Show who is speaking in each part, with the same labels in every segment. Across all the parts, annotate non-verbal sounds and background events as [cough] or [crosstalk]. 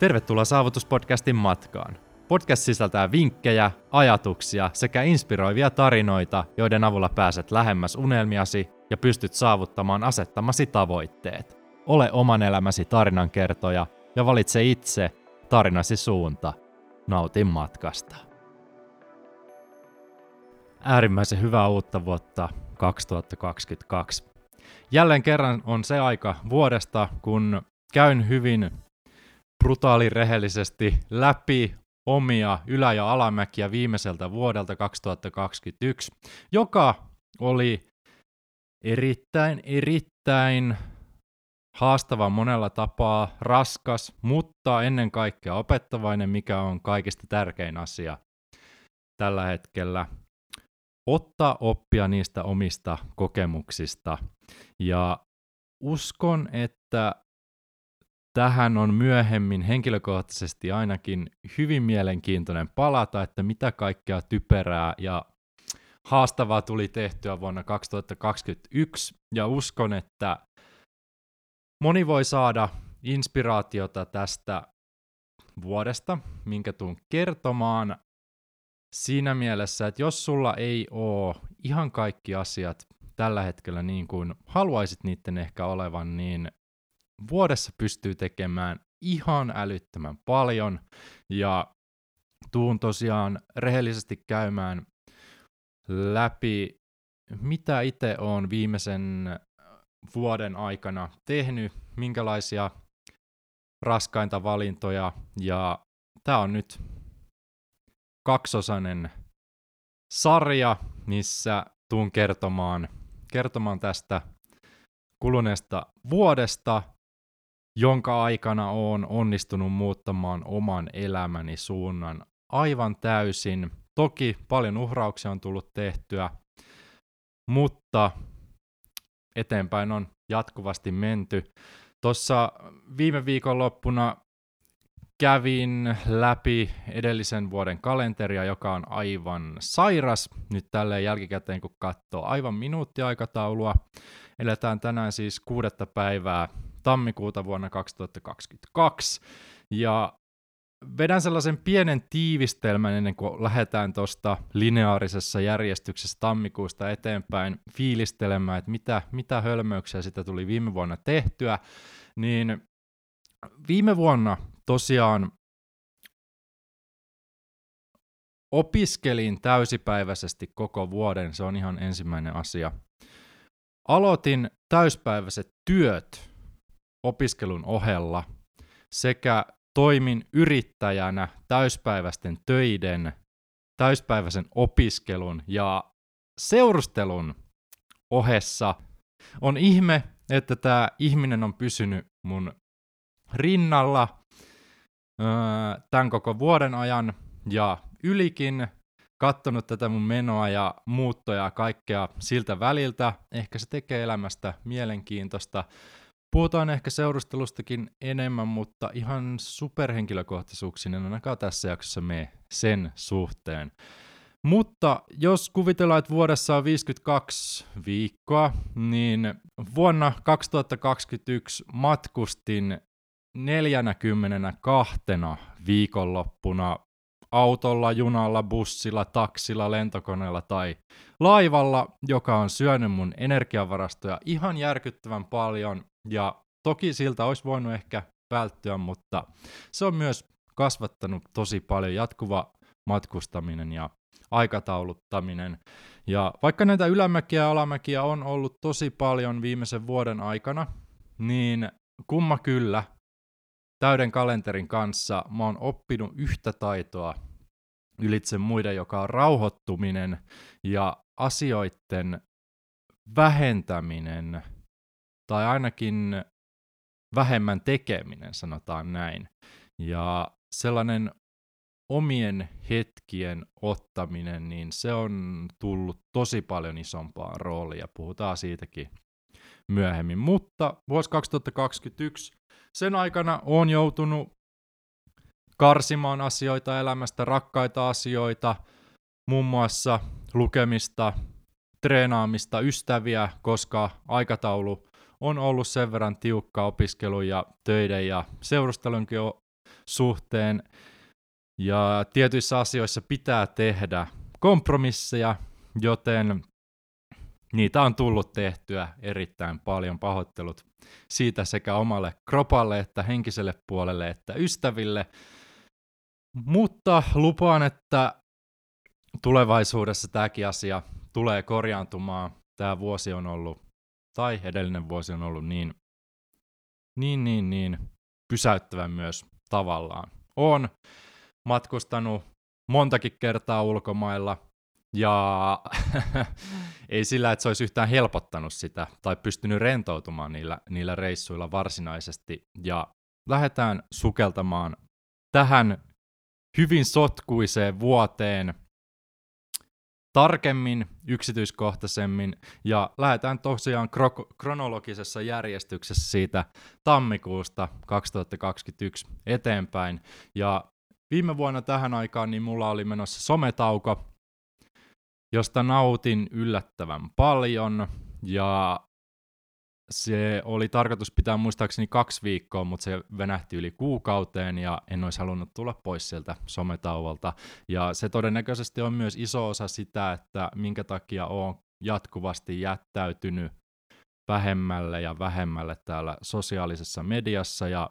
Speaker 1: Tervetuloa Saavutuspodcastin matkaan. Podcast sisältää vinkkejä, ajatuksia sekä inspiroivia tarinoita, joiden avulla pääset lähemmäs unelmiasi ja pystyt saavuttamaan asettamasi tavoitteet. Ole oman elämäsi tarinankertoja ja valitse itse tarinasi suunta. Nautin matkasta. Äärimmäisen hyvää uutta vuotta 2022. Jälleen kerran on se aika vuodesta, kun käyn hyvin brutaali rehellisesti läpi omia ylä- ja alamäkiä viimeiseltä vuodelta 2021, joka oli erittäin, erittäin haastava monella tapaa, raskas, mutta ennen kaikkea opettavainen, mikä on kaikista tärkein asia tällä hetkellä. Ottaa oppia niistä omista kokemuksista. Ja uskon, että tähän on myöhemmin henkilökohtaisesti ainakin hyvin mielenkiintoinen palata, että mitä kaikkea typerää ja haastavaa tuli tehtyä vuonna 2021, ja uskon, että moni voi saada inspiraatiota tästä vuodesta, minkä tuun kertomaan. Siinä mielessä, että jos sulla ei ole ihan kaikki asiat tällä hetkellä niin kuin haluaisit niiden ehkä olevan, niin vuodessa pystyy tekemään ihan älyttömän paljon ja tuun tosiaan rehellisesti käymään läpi, mitä itse olen viimeisen vuoden aikana tehnyt, minkälaisia raskainta valintoja ja tämä on nyt kaksosainen sarja, missä tuun kertomaan, kertomaan tästä kuluneesta vuodesta jonka aikana olen onnistunut muuttamaan oman elämäni suunnan aivan täysin. Toki paljon uhrauksia on tullut tehtyä, mutta eteenpäin on jatkuvasti menty. Tuossa viime viikonloppuna kävin läpi edellisen vuoden kalenteria, joka on aivan sairas. Nyt tälleen jälkikäteen, kun katsoo aivan minuuttiaikataulua. Eletään tänään siis kuudetta päivää tammikuuta vuonna 2022. Ja vedän sellaisen pienen tiivistelmän ennen kuin lähdetään tuosta lineaarisessa järjestyksessä tammikuusta eteenpäin fiilistelemään, että mitä, mitä hölmöyksiä sitä tuli viime vuonna tehtyä, niin viime vuonna tosiaan opiskelin täysipäiväisesti koko vuoden, se on ihan ensimmäinen asia. Aloitin täyspäiväiset työt opiskelun ohella sekä toimin yrittäjänä täyspäiväisten töiden, täyspäiväisen opiskelun ja seurustelun ohessa. On ihme, että tämä ihminen on pysynyt mun rinnalla öö, tämän koko vuoden ajan ja ylikin kattonut tätä mun menoa ja muuttoja ja kaikkea siltä väliltä. Ehkä se tekee elämästä mielenkiintoista. Puhutaan ehkä seurustelustakin enemmän, mutta ihan superhenkilökohtaisuuksiin en ainakaan tässä jaksossa mene sen suhteen. Mutta jos kuvitellaan, että vuodessa on 52 viikkoa, niin vuonna 2021 matkustin 42 viikonloppuna autolla, junalla, bussilla, taksilla, lentokoneella tai laivalla, joka on syönyt mun energiavarastoja ihan järkyttävän paljon ja toki siltä olisi voinut ehkä välttyä, mutta se on myös kasvattanut tosi paljon jatkuva matkustaminen ja aikatauluttaminen. Ja vaikka näitä ylämäkiä ja alamäkiä on ollut tosi paljon viimeisen vuoden aikana, niin kumma kyllä, täyden kalenterin kanssa mä oon oppinut yhtä taitoa ylitse muiden, joka on rauhoittuminen ja asioiden vähentäminen – tai ainakin vähemmän tekeminen, sanotaan näin. Ja sellainen omien hetkien ottaminen, niin se on tullut tosi paljon isompaa roolia. Puhutaan siitäkin myöhemmin. Mutta vuosi 2021, sen aikana on joutunut karsimaan asioita elämästä, rakkaita asioita, muun muassa lukemista, treenaamista, ystäviä, koska aikataulu on ollut sen verran tiukka opiskelu ja töiden ja seurustelunkin suhteen. Ja tietyissä asioissa pitää tehdä kompromisseja, joten niitä on tullut tehtyä erittäin paljon pahoittelut siitä sekä omalle kropalle että henkiselle puolelle että ystäville. Mutta lupaan, että tulevaisuudessa tämäkin asia tulee korjaantumaan. Tämä vuosi on ollut, tai edellinen vuosi on ollut niin, niin, niin, niin pysäyttävä myös tavallaan. On matkustanut montakin kertaa ulkomailla, ja [laughs] ei sillä, että se olisi yhtään helpottanut sitä tai pystynyt rentoutumaan niillä, niillä reissuilla varsinaisesti. Ja lähdetään sukeltamaan tähän hyvin sotkuiseen vuoteen tarkemmin, yksityiskohtaisemmin, ja lähdetään tosiaan kro- kronologisessa järjestyksessä siitä tammikuusta 2021 eteenpäin. Ja viime vuonna tähän aikaan niin mulla oli menossa sometauko, josta nautin yllättävän paljon, ja se oli tarkoitus pitää muistaakseni kaksi viikkoa, mutta se venähti yli kuukauteen ja en olisi halunnut tulla pois sieltä sometauolta. Ja se todennäköisesti on myös iso osa sitä, että minkä takia olen jatkuvasti jättäytynyt vähemmälle ja vähemmälle täällä sosiaalisessa mediassa ja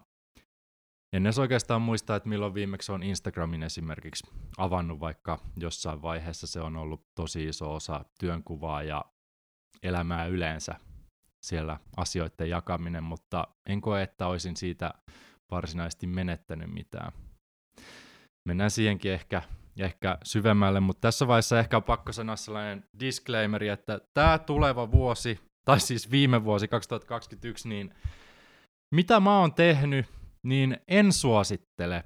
Speaker 1: en edes oikeastaan muista, että milloin viimeksi on Instagramin esimerkiksi avannut, vaikka jossain vaiheessa se on ollut tosi iso osa työnkuvaa ja elämää yleensä siellä asioiden jakaminen, mutta en koe, että olisin siitä varsinaisesti menettänyt mitään. Mennään siihenkin ehkä, ehkä syvemmälle, mutta tässä vaiheessa ehkä on pakko sanoa sellainen disclaimeri, että tämä tuleva vuosi, tai siis viime vuosi 2021, niin mitä mä oon tehnyt, niin en suosittele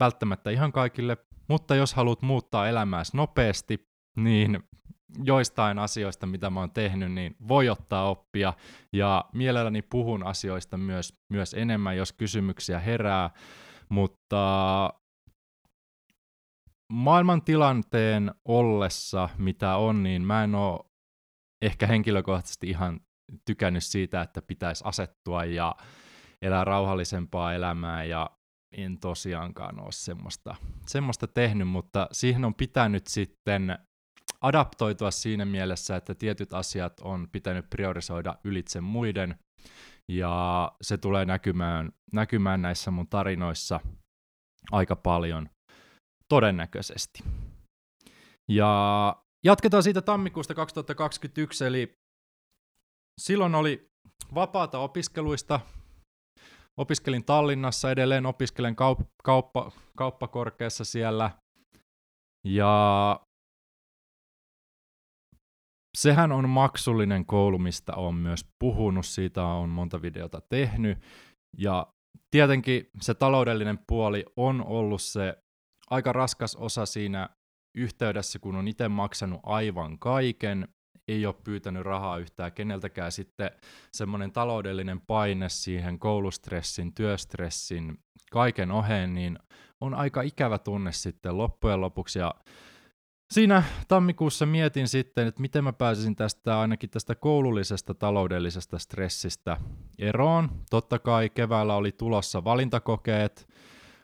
Speaker 1: välttämättä ihan kaikille, mutta jos haluat muuttaa elämääsi nopeasti, niin joistain asioista, mitä mä oon tehnyt, niin voi ottaa oppia. Ja mielelläni puhun asioista myös, myös enemmän, jos kysymyksiä herää. Mutta maailman tilanteen ollessa, mitä on, niin mä en oo ehkä henkilökohtaisesti ihan tykännyt siitä, että pitäisi asettua ja elää rauhallisempaa elämää ja en tosiaankaan ole semmoista, semmoista tehnyt, mutta siihen on pitänyt sitten adaptoitua siinä mielessä, että tietyt asiat on pitänyt priorisoida ylitse muiden, ja se tulee näkymään, näkymään näissä mun tarinoissa aika paljon todennäköisesti. Ja jatketaan siitä tammikuusta 2021, eli silloin oli vapaata opiskeluista. Opiskelin Tallinnassa, edelleen opiskelen kaup- kauppa- kauppakorkeassa siellä. Ja sehän on maksullinen koulu, mistä on myös puhunut, siitä on monta videota tehnyt, ja tietenkin se taloudellinen puoli on ollut se aika raskas osa siinä yhteydessä, kun on itse maksanut aivan kaiken, ei ole pyytänyt rahaa yhtään keneltäkään. Sitten semmoinen taloudellinen paine siihen koulustressin, työstressin, kaiken oheen, niin on aika ikävä tunne sitten loppujen lopuksi. Ja Siinä tammikuussa mietin sitten, että miten mä pääsisin tästä ainakin tästä koulullisesta taloudellisesta stressistä eroon. Totta kai keväällä oli tulossa valintakokeet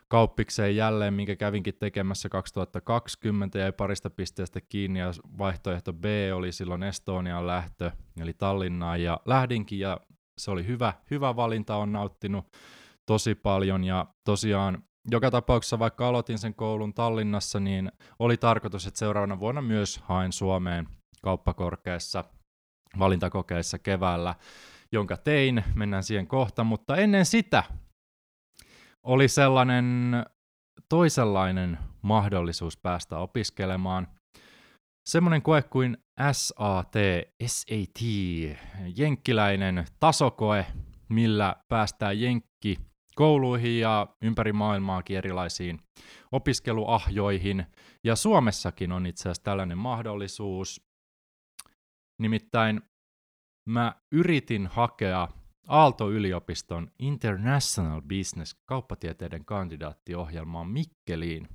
Speaker 1: kauppikseen jälleen, minkä kävinkin tekemässä 2020 ja parista pisteestä kiinni ja vaihtoehto B oli silloin Estonian lähtö, eli Tallinnaan ja lähdinkin ja se oli hyvä, hyvä valinta, on nauttinut tosi paljon ja tosiaan joka tapauksessa, vaikka aloitin sen koulun Tallinnassa, niin oli tarkoitus, että seuraavana vuonna myös haen Suomeen kauppakorkeassa valintakokeissa keväällä, jonka tein, mennään siihen kohta, mutta ennen sitä oli sellainen toisenlainen mahdollisuus päästä opiskelemaan. Semmoinen koe kuin SAT, SAT, jenkkiläinen tasokoe, millä päästään jenkki kouluihin ja ympäri maailmaakin erilaisiin opiskeluahjoihin. Ja Suomessakin on itse asiassa tällainen mahdollisuus. Nimittäin mä yritin hakea Aalto-yliopiston International Business kauppatieteiden kandidaattiohjelmaan Mikkeliin,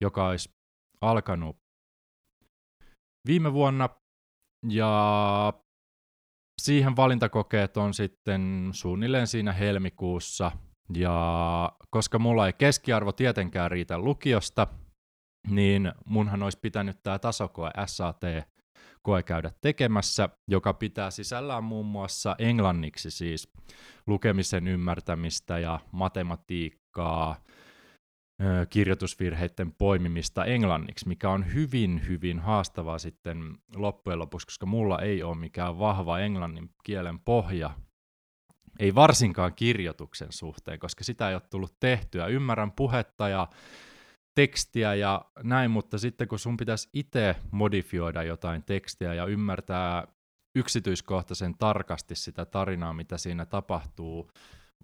Speaker 1: joka olisi alkanut viime vuonna ja siihen valintakokeet on sitten suunnilleen siinä helmikuussa. Ja koska mulla ei keskiarvo tietenkään riitä lukiosta, niin munhan olisi pitänyt tämä tasokoe SAT koe käydä tekemässä, joka pitää sisällään muun muassa englanniksi siis lukemisen ymmärtämistä ja matematiikkaa, kirjoitusvirheiden poimimista englanniksi, mikä on hyvin, hyvin haastavaa sitten loppujen lopuksi, koska mulla ei ole mikään vahva englannin kielen pohja, ei varsinkaan kirjoituksen suhteen, koska sitä ei ole tullut tehtyä. Ymmärrän puhetta ja tekstiä ja näin, mutta sitten kun sun pitäisi itse modifioida jotain tekstiä ja ymmärtää yksityiskohtaisen tarkasti sitä tarinaa, mitä siinä tapahtuu,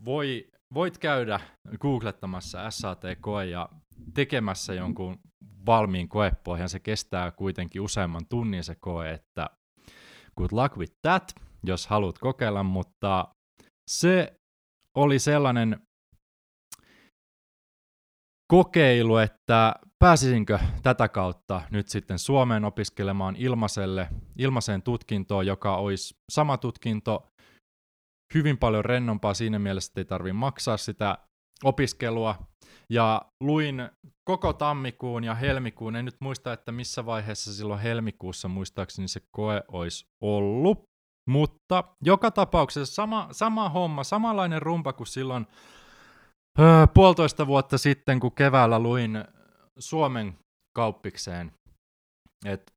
Speaker 1: voi, voit käydä googlettamassa SAT-koe ja tekemässä jonkun valmiin koepohjan. Se kestää kuitenkin useamman tunnin se koe, että good luck with that, jos haluat kokeilla, mutta se oli sellainen kokeilu, että pääsisinkö tätä kautta nyt sitten Suomeen opiskelemaan ilmaiselle, ilmaiseen tutkintoon, joka olisi sama tutkinto, hyvin paljon rennompaa siinä mielessä, että ei tarvitse maksaa sitä opiskelua. Ja luin koko tammikuun ja helmikuun, en nyt muista, että missä vaiheessa silloin helmikuussa muistaakseni se koe olisi ollut, mutta joka tapauksessa sama, sama homma, samanlainen rumpa kuin silloin öö, puolitoista vuotta sitten, kun keväällä luin Suomen kauppikseen, että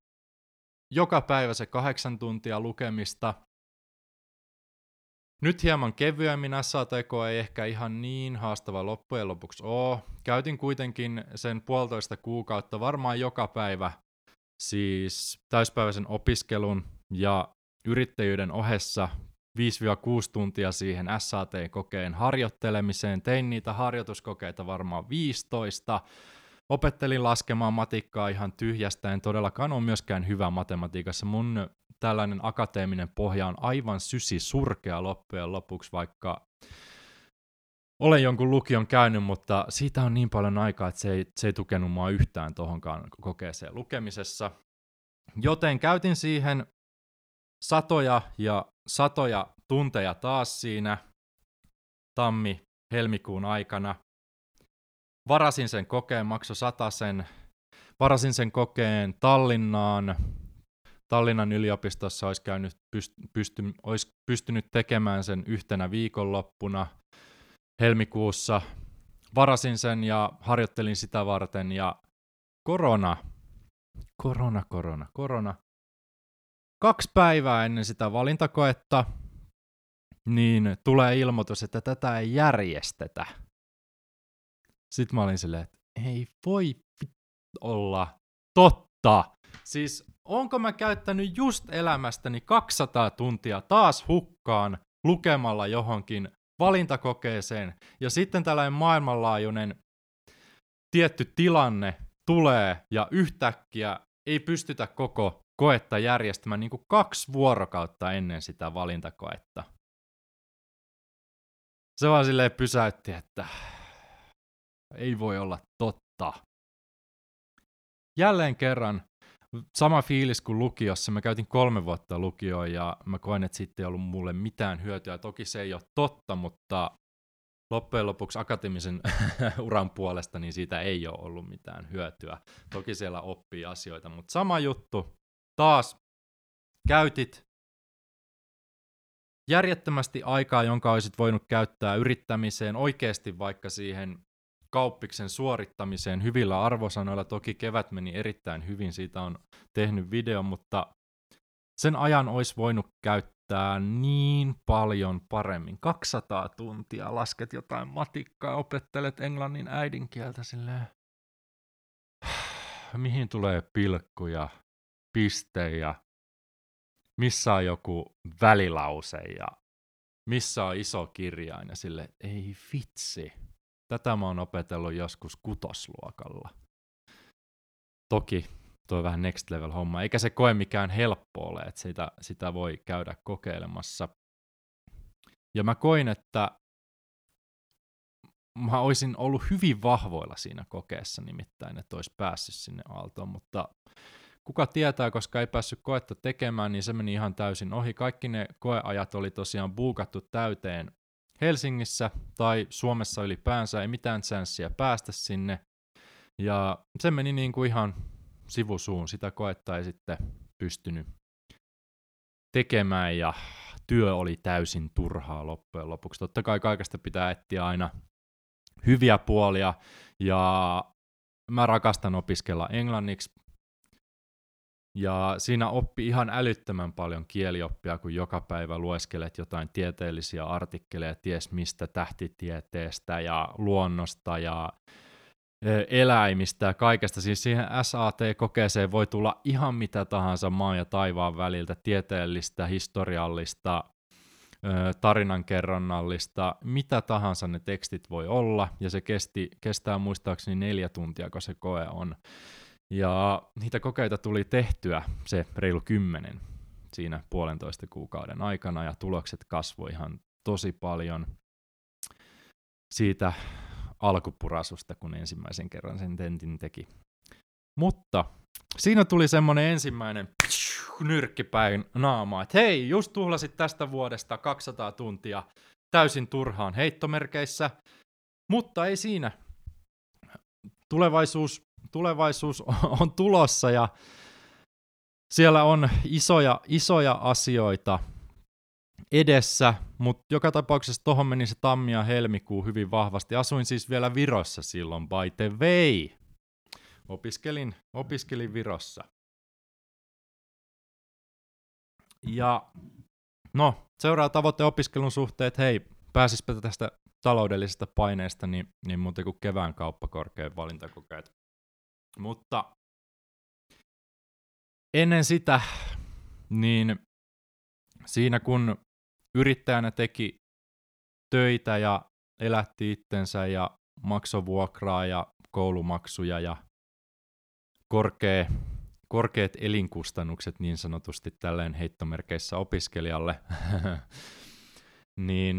Speaker 1: joka päivä se kahdeksan tuntia lukemista. Nyt hieman kevyemmin SATK ei ehkä ihan niin haastava loppujen lopuksi ole. Käytin kuitenkin sen puolitoista kuukautta varmaan joka päivä siis täyspäiväisen opiskelun ja yrittäjyyden ohessa 5-6 tuntia siihen SAT-kokeen harjoittelemiseen. Tein niitä harjoituskokeita varmaan 15. Opettelin laskemaan matikkaa ihan tyhjästä, en todellakaan ole myöskään hyvä matematiikassa. Mun tällainen akateeminen pohja on aivan sysi surkea loppujen lopuksi, vaikka olen jonkun lukion käynyt, mutta siitä on niin paljon aikaa, että se ei, se ei tukenut mua yhtään tuohonkaan kokeeseen lukemisessa. Joten käytin siihen satoja ja satoja tunteja taas siinä tammi-helmikuun aikana. Varasin sen kokeen, makso sen. Varasin sen kokeen Tallinnaan. Tallinnan yliopistossa olisi, käynyt, pyst, pysty, olisi pystynyt tekemään sen yhtenä viikonloppuna helmikuussa. Varasin sen ja harjoittelin sitä varten ja korona, korona, korona, korona kaksi päivää ennen sitä valintakoetta, niin tulee ilmoitus, että tätä ei järjestetä. Sitten mä olin silleen, että ei voi olla totta. Siis onko mä käyttänyt just elämästäni 200 tuntia taas hukkaan lukemalla johonkin valintakokeeseen, ja sitten tällainen maailmanlaajuinen tietty tilanne tulee, ja yhtäkkiä ei pystytä koko koetta järjestämään niin kuin kaksi vuorokautta ennen sitä valintakoetta. Se vaan silleen pysäytti, että ei voi olla totta. Jälleen kerran sama fiilis kuin lukiossa. Mä käytin kolme vuotta lukioa ja mä koen, että siitä ei ollut mulle mitään hyötyä. Toki se ei ole totta, mutta loppujen lopuksi akateemisen [laughs] uran puolesta niin siitä ei ole ollut mitään hyötyä. Toki siellä oppii asioita, mutta sama juttu taas käytit järjettömästi aikaa, jonka olisit voinut käyttää yrittämiseen, oikeasti vaikka siihen kauppiksen suorittamiseen hyvillä arvosanoilla. Toki kevät meni erittäin hyvin, siitä on tehnyt video, mutta sen ajan olisi voinut käyttää niin paljon paremmin. 200 tuntia lasket jotain matikkaa, opettelet englannin äidinkieltä silleen. [sighs] Mihin tulee pilkkuja, piste ja missä on joku välilause ja missä on iso kirjain ja sille ei vitsi. Tätä mä oon opetellut joskus kutosluokalla. Toki on vähän next level homma, eikä se koe mikään helppo ole, että sitä, sitä voi käydä kokeilemassa. Ja mä koin, että mä olisin ollut hyvin vahvoilla siinä kokeessa nimittäin, että olisi päässyt sinne aaltoon, mutta kuka tietää, koska ei päässyt koetta tekemään, niin se meni ihan täysin ohi. Kaikki ne koeajat oli tosiaan buukattu täyteen Helsingissä tai Suomessa ylipäänsä, ei mitään chanssiä päästä sinne. Ja se meni niin kuin ihan sivusuun, sitä koetta ei sitten pystynyt tekemään ja työ oli täysin turhaa loppujen lopuksi. Totta kai kaikesta pitää etsiä aina hyviä puolia ja mä rakastan opiskella englanniksi. Ja siinä oppi ihan älyttömän paljon kielioppia, kun joka päivä lueskelet jotain tieteellisiä artikkeleja, ties mistä tähtitieteestä ja luonnosta ja eläimistä ja kaikesta. Siis siihen SAT-kokeeseen voi tulla ihan mitä tahansa maan ja taivaan väliltä, tieteellistä, historiallista, tarinankerronnallista, mitä tahansa ne tekstit voi olla, ja se kesti, kestää muistaakseni neljä tuntia, kun se koe on. Ja niitä kokeita tuli tehtyä se reilu kymmenen siinä puolentoista kuukauden aikana, ja tulokset kasvoi ihan tosi paljon siitä alkupurasusta, kun ensimmäisen kerran sen tentin teki. Mutta siinä tuli semmoinen ensimmäinen nyrkkipäin naamaa, että hei, just tuhlasit tästä vuodesta 200 tuntia täysin turhaan heittomerkeissä, mutta ei siinä. Tulevaisuus, tulevaisuus [laughs] on tulossa ja siellä on isoja, isoja asioita edessä, mutta joka tapauksessa tohon meni se tammi ja helmikuu hyvin vahvasti. Asuin siis vielä Virossa silloin, by the way. Opiskelin, opiskelin Virossa. Ja no, seuraa tavoite opiskelun suhteet, hei, pääsispä tästä taloudellisesta paineesta, niin, niin muuten kuin kevään kauppakorkean valintakokeet. Mutta ennen sitä, niin siinä kun yrittäjänä teki töitä ja elätti itsensä ja maksoi vuokraa ja koulumaksuja ja korkea, korkeat elinkustannukset niin sanotusti tälleen heittomerkeissä opiskelijalle, [laughs] niin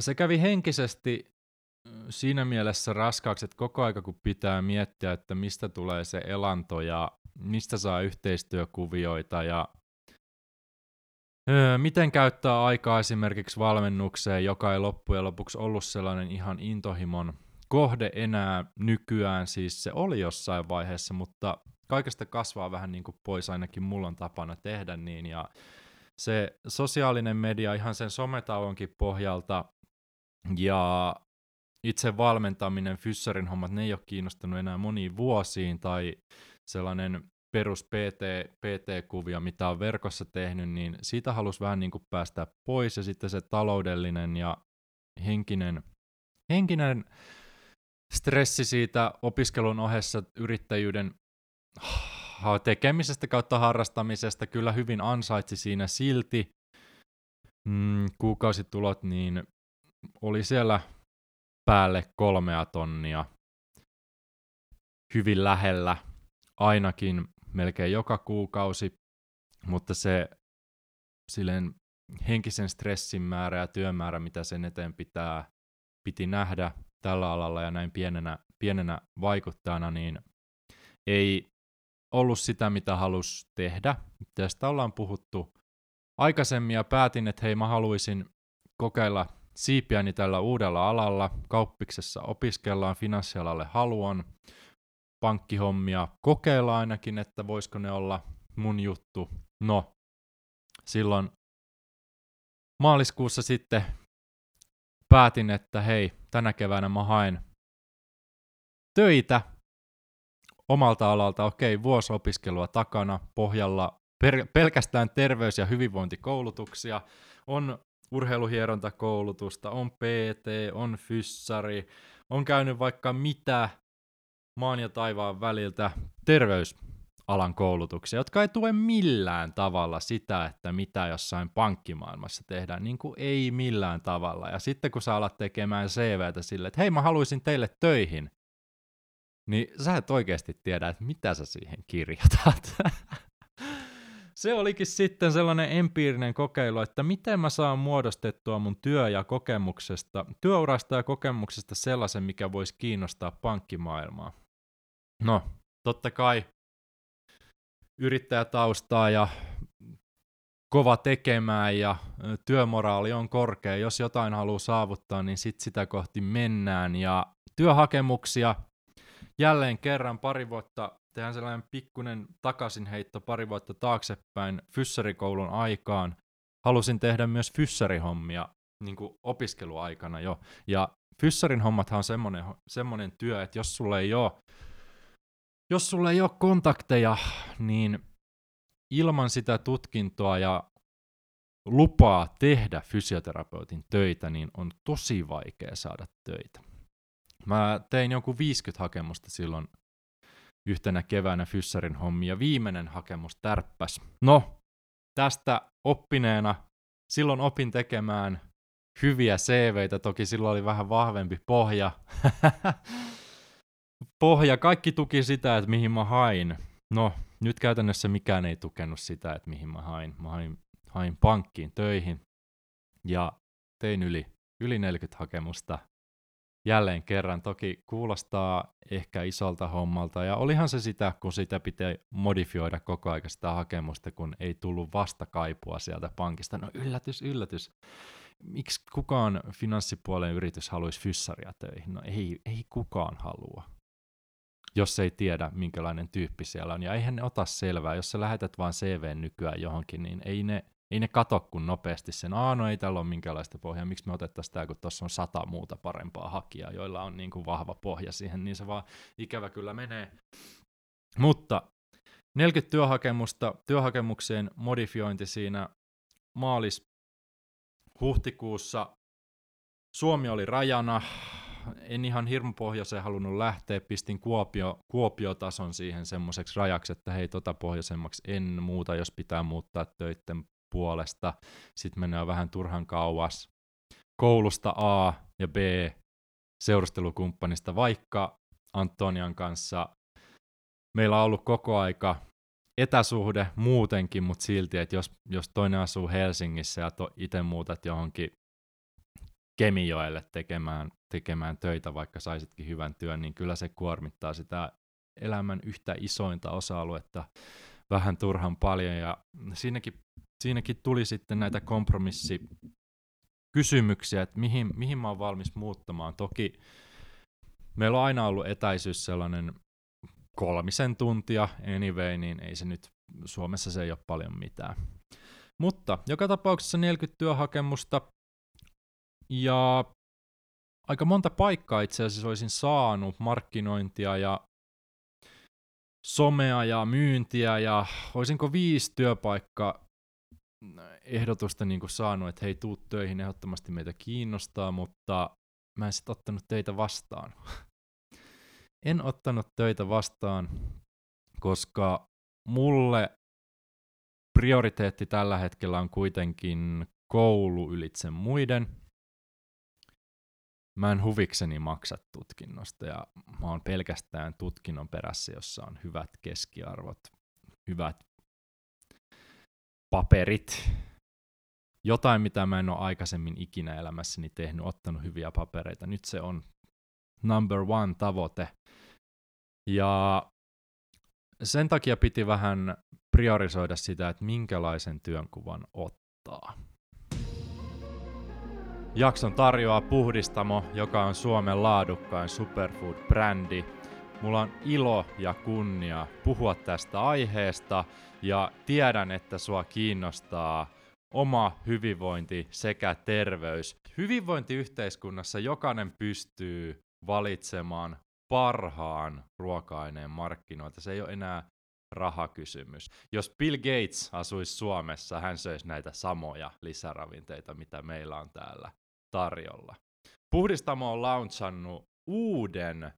Speaker 1: se kävi henkisesti siinä mielessä raskaaksi, että koko aika kun pitää miettiä, että mistä tulee se elanto ja mistä saa yhteistyökuvioita ja Öö, miten käyttää aikaa esimerkiksi valmennukseen, joka ei loppujen lopuksi ollut sellainen ihan intohimon kohde enää nykyään, siis se oli jossain vaiheessa, mutta kaikesta kasvaa vähän niin kuin pois, ainakin mulla on tapana tehdä niin, ja se sosiaalinen media ihan sen sometauonkin pohjalta, ja itse valmentaminen, fyssarin hommat, ne ei ole kiinnostunut enää moniin vuosiin, tai sellainen perus PT, PT-kuvia, mitä on verkossa tehnyt, niin siitä halusi vähän niin kuin päästä pois, ja sitten se taloudellinen ja henkinen, henkinen stressi siitä opiskelun ohessa yrittäjyyden tekemisestä kautta harrastamisesta kyllä hyvin ansaitsi siinä silti. Mm, kuukausitulot niin oli siellä päälle kolmea tonnia hyvin lähellä ainakin melkein joka kuukausi, mutta se silleen henkisen stressin määrä ja työmäärä, mitä sen eteen pitää, piti nähdä tällä alalla ja näin pienenä, pienenä vaikuttajana, niin ei ollut sitä, mitä halus tehdä. Tästä ollaan puhuttu aikaisemmin ja päätin, että hei mä haluaisin kokeilla siipiäni tällä uudella alalla. Kauppiksessa opiskellaan, finanssialalle haluan pankkihommia kokeilla ainakin, että voisiko ne olla mun juttu. No, silloin maaliskuussa sitten päätin, että hei, tänä keväänä mä haen töitä omalta alalta. Okei, vuosi opiskelua takana, pohjalla per- pelkästään terveys- ja hyvinvointikoulutuksia. On urheiluhierontakoulutusta, on PT, on fyssari, on käynyt vaikka mitä maan ja taivaan väliltä terveysalan koulutuksia, jotka ei tue millään tavalla sitä, että mitä jossain pankkimaailmassa tehdään, niin kuin ei millään tavalla. Ja sitten kun sä alat tekemään CVtä sille, että hei mä haluaisin teille töihin, niin sä et oikeasti tiedä, että mitä sä siihen kirjoitat. [laughs] se olikin sitten sellainen empiirinen kokeilu, että miten mä saan muodostettua mun työ- ja kokemuksesta, työurasta ja kokemuksesta sellaisen, mikä voisi kiinnostaa pankkimaailmaa. No, totta kai yrittäjätaustaa ja kova tekemään ja työmoraali on korkea. Jos jotain haluaa saavuttaa, niin sit sitä kohti mennään. Ja työhakemuksia jälleen kerran pari vuotta, tehdään sellainen pikkuinen takaisinheitto pari vuotta taaksepäin fyssarikoulun aikaan. Halusin tehdä myös fyssarihommia niin kuin opiskeluaikana jo. Ja fyssarin hommathan on semmoinen, semmoinen työ, että jos sulle ei ole jos sulle ei ole kontakteja, niin ilman sitä tutkintoa ja lupaa tehdä fysioterapeutin töitä, niin on tosi vaikea saada töitä. Mä tein joku 50 hakemusta silloin yhtenä keväänä Fyssarin hommia. Viimeinen hakemus tärppäs. No, tästä oppineena silloin opin tekemään hyviä CVitä, toki silloin oli vähän vahvempi pohja. [laughs] pohja, kaikki tuki sitä, että mihin mä hain. No, nyt käytännössä mikään ei tukenut sitä, että mihin mä hain. Mä hain, hain pankkiin töihin ja tein yli, yli 40 hakemusta jälleen kerran. Toki kuulostaa ehkä isolta hommalta, ja olihan se sitä, kun sitä pitää modifioida koko ajan sitä hakemusta, kun ei tullut vastakaipua sieltä pankista. No yllätys, yllätys. Miksi kukaan finanssipuolen yritys haluaisi fyssaria töihin? No ei, ei kukaan halua jos ei tiedä, minkälainen tyyppi siellä on. Ja eihän ne ota selvää, jos sä lähetät vaan CV nykyään johonkin, niin ei ne, ei ne kato kun nopeasti sen, aa no ei täällä ole minkälaista pohjaa, miksi me otettaisiin tämä, kun tuossa on sata muuta parempaa hakijaa, joilla on niin kuin vahva pohja siihen, niin se vaan ikävä kyllä menee. Mutta 40 työhakemusta, työhakemukseen modifiointi siinä maalis huhtikuussa. Suomi oli rajana, en ihan pohjoiseen halunnut lähteä, pistin Kuopio, Kuopio-tason siihen semmoiseksi rajaksi, että hei tota pohjoisemmaksi en muuta, jos pitää muuttaa töiden puolesta. Sitten mennään vähän turhan kauas. Koulusta A ja B seurustelukumppanista, vaikka Antonian kanssa meillä on ollut koko aika etäsuhde muutenkin, mutta silti, että jos, jos toinen asuu Helsingissä ja to, itse muutat johonkin Kemijoelle tekemään, tekemään töitä, vaikka saisitkin hyvän työn, niin kyllä se kuormittaa sitä elämän yhtä isointa osa-aluetta vähän turhan paljon. Ja siinäkin, siinäkin tuli sitten näitä kompromissikysymyksiä, että mihin, mihin mä oon valmis muuttamaan. Toki meillä on aina ollut etäisyys sellainen kolmisen tuntia anyway, niin ei se nyt, Suomessa se ei ole paljon mitään. Mutta joka tapauksessa 40 työhakemusta, ja aika monta paikkaa itse asiassa olisin saanut markkinointia ja somea ja myyntiä ja olisinko viisi työpaikkaa ehdotusta niin kuin saanut, että hei, tuu töihin, ehdottomasti meitä kiinnostaa, mutta mä en sitten ottanut töitä vastaan. [laughs] en ottanut töitä vastaan, koska mulle prioriteetti tällä hetkellä on kuitenkin koulu ylitse muiden – mä en huvikseni maksa tutkinnosta ja mä oon pelkästään tutkinnon perässä, jossa on hyvät keskiarvot, hyvät paperit, jotain, mitä mä en ole aikaisemmin ikinä elämässäni tehnyt, ottanut hyviä papereita. Nyt se on number one tavoite. Ja sen takia piti vähän priorisoida sitä, että minkälaisen työnkuvan ottaa. Jakson tarjoaa Puhdistamo, joka on Suomen laadukkain superfood-brändi. Mulla on ilo ja kunnia puhua tästä aiheesta ja tiedän, että sua kiinnostaa oma hyvinvointi sekä terveys. Hyvinvointiyhteiskunnassa jokainen pystyy valitsemaan parhaan ruoka-aineen markkinoilta. Se ei ole enää rahakysymys. Jos Bill Gates asuisi Suomessa, hän söisi näitä samoja lisäravinteita, mitä meillä on täällä tarjolla. Puhdistamo on launchannut uuden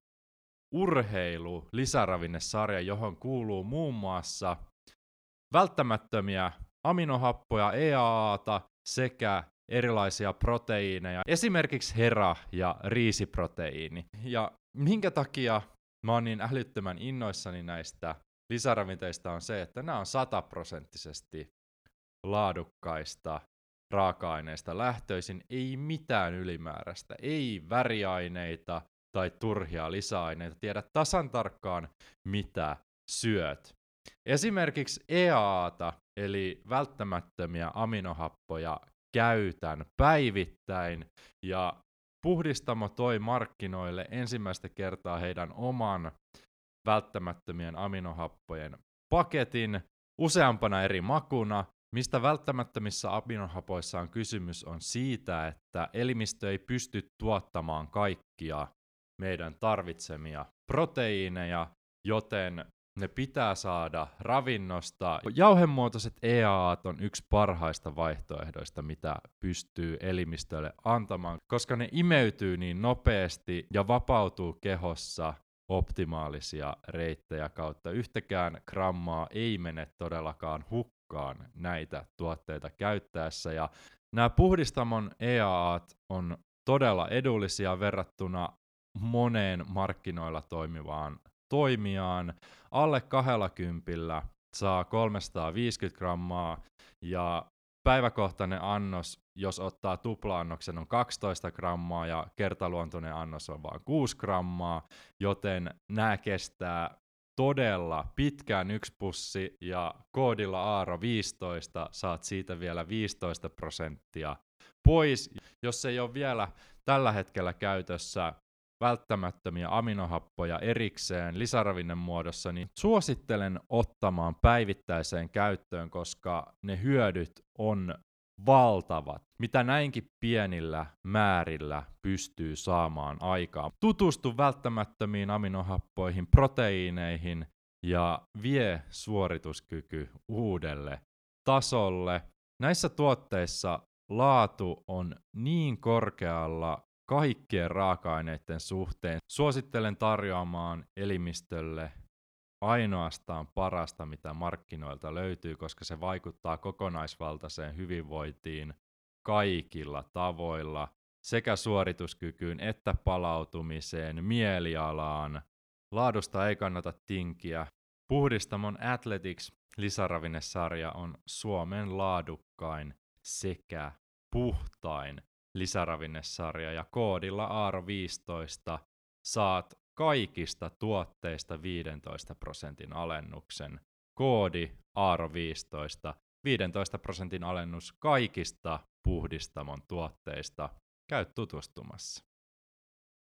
Speaker 1: urheilu lisäravinnesarja, johon kuuluu muun muassa välttämättömiä aminohappoja, EAAta sekä erilaisia proteiineja, esimerkiksi hera- ja riisiproteiini. Ja minkä takia mä oon niin älyttömän innoissani näistä lisäravinteista on se, että nämä on sataprosenttisesti laadukkaista raaka-aineista lähtöisin, ei mitään ylimääräistä, ei väriaineita tai turhia lisäaineita, tiedä tasan tarkkaan mitä syöt. Esimerkiksi EAAta eli välttämättömiä aminohappoja käytän päivittäin ja Puhdistamo toi markkinoille ensimmäistä kertaa heidän oman välttämättömien aminohappojen paketin useampana eri makuna. Mistä välttämättömissä aminohapoissa on kysymys on siitä, että elimistö ei pysty tuottamaan kaikkia meidän tarvitsemia proteiineja, joten ne pitää saada ravinnosta. Jauhemuotoiset EAAt on yksi parhaista vaihtoehdoista, mitä pystyy elimistölle antamaan, koska ne imeytyy niin nopeasti ja vapautuu kehossa optimaalisia reittejä kautta. Yhtäkään grammaa ei mene todellakaan hukkaan näitä tuotteita käyttäessä. Ja nämä puhdistamon EAAt on todella edullisia verrattuna moneen markkinoilla toimivaan toimijaan. Alle 20 saa 350 grammaa ja päiväkohtainen annos, jos ottaa tupla-annoksen, on 12 grammaa ja kertaluontoinen annos on vain 6 grammaa, joten nämä kestää todella pitkään yksi pussi ja koodilla Aaro 15 saat siitä vielä 15 prosenttia pois. Jos ei ole vielä tällä hetkellä käytössä välttämättömiä aminohappoja erikseen lisäravinnen muodossa, niin suosittelen ottamaan päivittäiseen käyttöön, koska ne hyödyt on valtavat, mitä näinkin pienillä määrillä pystyy saamaan aikaan. Tutustu välttämättömiin aminohappoihin, proteiineihin ja vie suorituskyky uudelle tasolle. Näissä tuotteissa laatu on niin korkealla kaikkien raaka-aineiden suhteen. Suosittelen tarjoamaan elimistölle ainoastaan parasta, mitä markkinoilta löytyy, koska se vaikuttaa kokonaisvaltaiseen hyvinvointiin kaikilla tavoilla, sekä suorituskykyyn että palautumiseen, mielialaan. Laadusta ei kannata tinkiä. Puhdistamon Athletics lisäravinnesarja on Suomen laadukkain sekä puhtain lisäravinnesarja ja koodilla AARO15 saat kaikista tuotteista 15 prosentin alennuksen. Koodi AARO15, 15 prosentin alennus kaikista puhdistamon tuotteista. Käy tutustumassa.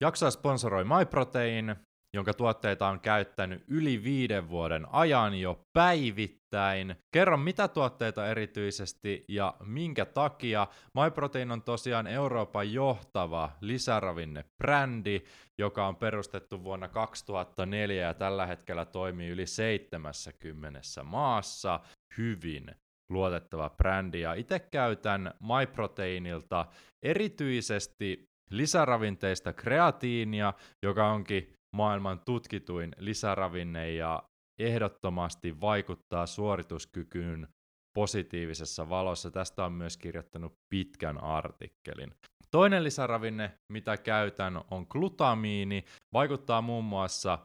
Speaker 1: Jaksoa sponsoroi MyProtein, jonka tuotteita on käyttänyt yli viiden vuoden ajan jo päivittäin. Kerro mitä tuotteita erityisesti ja minkä takia. MyProtein on tosiaan Euroopan johtava lisäravinnebrändi, joka on perustettu vuonna 2004 ja tällä hetkellä toimii yli 70 maassa hyvin luotettava brändi. Ja itse käytän MyProteinilta erityisesti lisäravinteista kreatiinia, joka onkin maailman tutkituin lisäravinne ja ehdottomasti vaikuttaa suorituskykyyn positiivisessa valossa. Tästä on myös kirjoittanut pitkän artikkelin. Toinen lisäravinne, mitä käytän, on glutamiini. Vaikuttaa muun muassa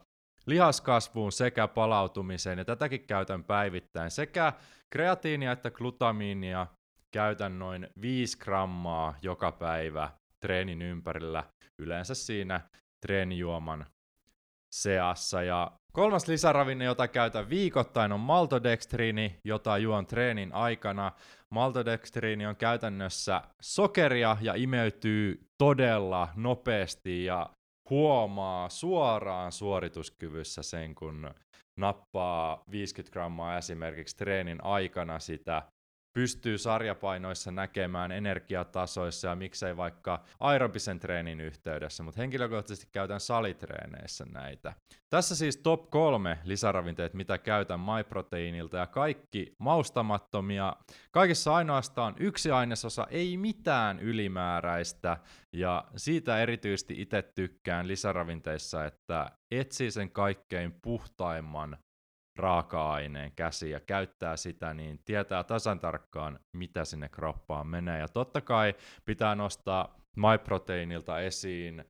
Speaker 1: lihaskasvuun sekä palautumiseen, ja tätäkin käytän päivittäin. Sekä kreatiinia että glutamiinia käytän noin 5 grammaa joka päivä treenin ympärillä, yleensä siinä treenijuoman seassa. Ja kolmas lisäravinne, jota käytän viikoittain, on maltodextriini, jota juon treenin aikana. Maltodextriini on käytännössä sokeria ja imeytyy todella nopeasti ja huomaa suoraan suorituskyvyssä sen, kun nappaa 50 grammaa esimerkiksi treenin aikana sitä pystyy sarjapainoissa näkemään energiatasoissa ja miksei vaikka aerobisen treenin yhteydessä, mutta henkilökohtaisesti käytän salitreeneissä näitä. Tässä siis top kolme lisäravinteet, mitä käytän MyProteinilta ja kaikki maustamattomia. Kaikissa ainoastaan yksi ainesosa, ei mitään ylimääräistä ja siitä erityisesti itse tykkään lisäravinteissa, että etsii sen kaikkein puhtaimman raaka-aineen käsi ja käyttää sitä, niin tietää tasan tarkkaan, mitä sinne kroppaan menee. Ja totta kai pitää nostaa MyProteinilta esiin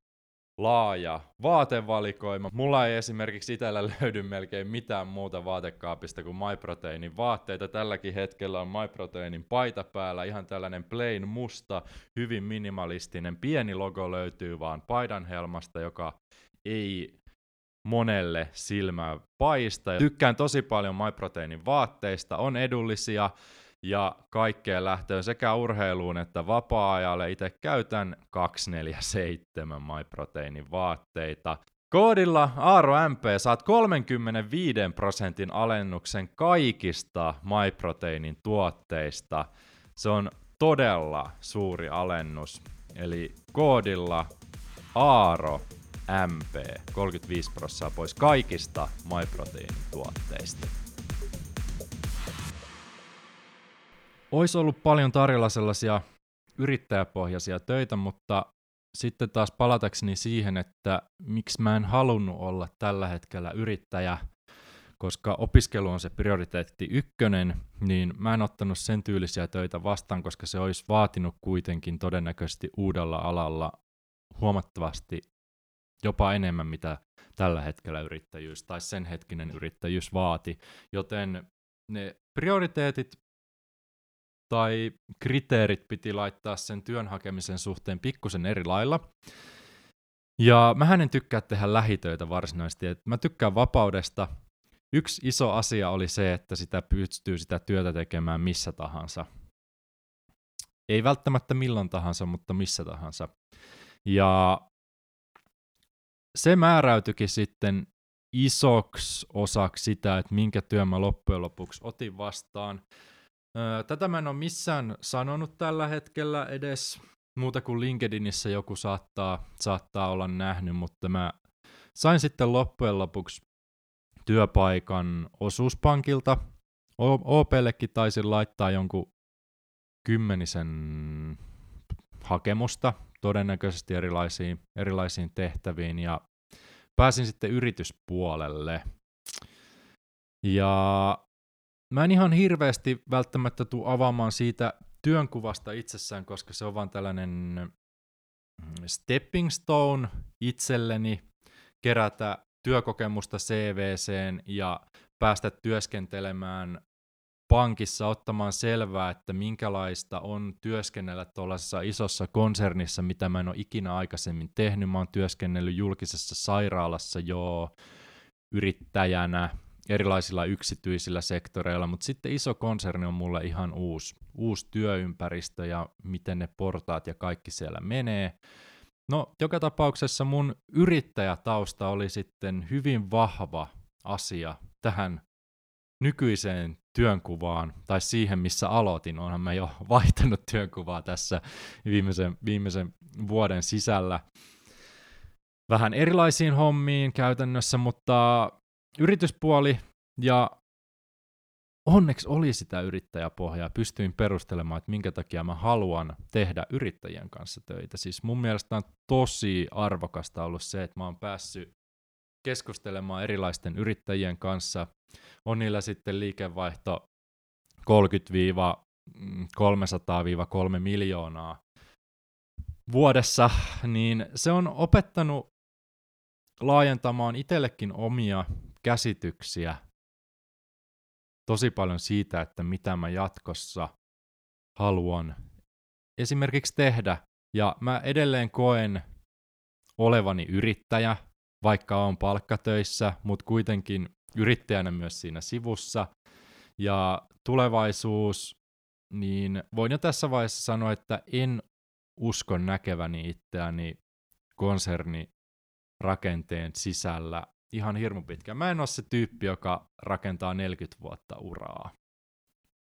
Speaker 1: laaja vaatevalikoima. Mulla ei esimerkiksi itsellä [laughs] löydy melkein mitään muuta vaatekaapista kuin MyProteinin vaatteita. Tälläkin hetkellä on MyProteinin paita päällä, ihan tällainen plain musta, hyvin minimalistinen. Pieni logo löytyy vaan paidan helmasta, joka ei monelle silmää paista. Tykkään tosi paljon MyProteiinin vaatteista, on edullisia ja kaikkeen lähtöön sekä urheiluun että vapaa-ajalle. Itse käytän 247 MyProteiinin vaatteita. Koodilla AaroMP saat 35 prosentin alennuksen kaikista MyProteiinin tuotteista. Se on todella suuri alennus. Eli koodilla Aaro MP 35 prosenttia pois kaikista MyProteiinin tuotteista. Olisi ollut paljon tarjolla sellaisia yrittäjäpohjaisia töitä, mutta sitten taas palatakseni siihen, että miksi mä en halunnut olla tällä hetkellä yrittäjä, koska opiskelu on se prioriteetti ykkönen, niin mä en ottanut sen tyylisiä töitä vastaan, koska se olisi vaatinut kuitenkin todennäköisesti uudella alalla huomattavasti jopa enemmän, mitä tällä hetkellä yrittäjyys tai sen hetkinen yrittäjyys vaati. Joten ne prioriteetit tai kriteerit piti laittaa sen työn hakemisen suhteen pikkusen eri lailla. Ja mä en tykkää tehdä lähitöitä varsinaisesti. Et mä tykkään vapaudesta. Yksi iso asia oli se, että sitä pystyy sitä työtä tekemään missä tahansa. Ei välttämättä milloin tahansa, mutta missä tahansa. Ja se määräytyikin sitten isoksi osaksi sitä, että minkä työn mä loppujen lopuksi otin vastaan. Tätä mä en ole missään sanonut tällä hetkellä edes, muuta kuin LinkedInissä joku saattaa, saattaa olla nähnyt, mutta mä sain sitten loppujen lopuksi työpaikan osuuspankilta. OPllekin taisin laittaa jonkun kymmenisen hakemusta todennäköisesti erilaisiin, erilaisiin tehtäviin ja pääsin sitten yrityspuolelle. Ja mä en ihan hirveästi välttämättä tuu avaamaan siitä työnkuvasta itsessään, koska se on vaan tällainen mm, stepping stone itselleni kerätä työkokemusta CVCen ja päästä työskentelemään pankissa ottamaan selvää, että minkälaista on työskennellä tuollaisessa isossa konsernissa, mitä mä en ole ikinä aikaisemmin tehnyt. Mä oon työskennellyt julkisessa sairaalassa jo yrittäjänä, erilaisilla yksityisillä sektoreilla, mutta sitten iso konserni on mulle ihan uusi, uusi työympäristö ja miten ne portaat ja kaikki siellä menee. No, joka tapauksessa mun yrittäjätausta oli sitten hyvin vahva asia tähän nykyiseen työnkuvaan, tai siihen, missä aloitin, onhan mä jo [laughs] vaihtanut työnkuvaa tässä viimeisen, viimeisen vuoden sisällä. Vähän erilaisiin hommiin käytännössä, mutta yrityspuoli ja onneksi oli sitä yrittäjäpohjaa. Pystyin perustelemaan, että minkä takia mä haluan tehdä yrittäjien kanssa töitä. Siis mun mielestä on tosi arvokasta ollut se, että mä oon päässyt keskustelemaan erilaisten yrittäjien kanssa. On niillä sitten liikevaihto 30-300-3 miljoonaa vuodessa, niin se on opettanut laajentamaan itsellekin omia käsityksiä tosi paljon siitä, että mitä mä jatkossa haluan esimerkiksi tehdä. Ja mä edelleen koen olevani yrittäjä, vaikka on palkkatöissä, mutta kuitenkin yrittäjänä myös siinä sivussa. Ja tulevaisuus, niin voin jo tässä vaiheessa sanoa, että en usko näkeväni itseäni konserni rakenteen sisällä ihan hirmu pitkä. Mä en ole se tyyppi, joka rakentaa 40 vuotta uraa.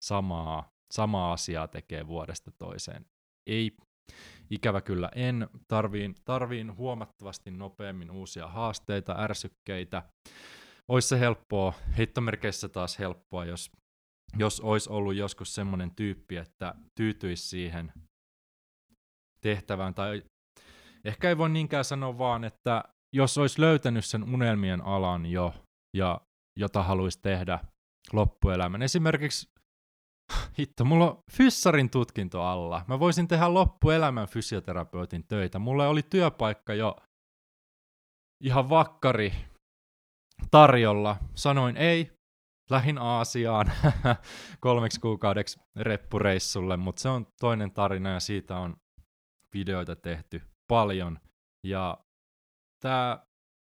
Speaker 1: Samaa, samaa asiaa tekee vuodesta toiseen. Ei, ikävä kyllä en. Tarviin, tarviin huomattavasti nopeammin uusia haasteita, ärsykkeitä. Olisi se helppoa, heittomerkeissä taas helppoa, jos, jos olisi ollut joskus semmoinen tyyppi, että tyytyisi siihen tehtävään, tai ehkä ei voi niinkään sanoa vaan, että jos olisi löytänyt sen unelmien alan jo, ja jota haluaisi tehdä loppuelämän. Esimerkiksi, hitto, mulla on fyssarin tutkinto alla. Mä voisin tehdä loppuelämän fysioterapeutin töitä. Mulla oli työpaikka jo ihan vakkari tarjolla. Sanoin ei, lähin Aasiaan [laughs] kolmeksi kuukaudeksi reppureissulle, mutta se on toinen tarina ja siitä on videoita tehty paljon. Ja tämä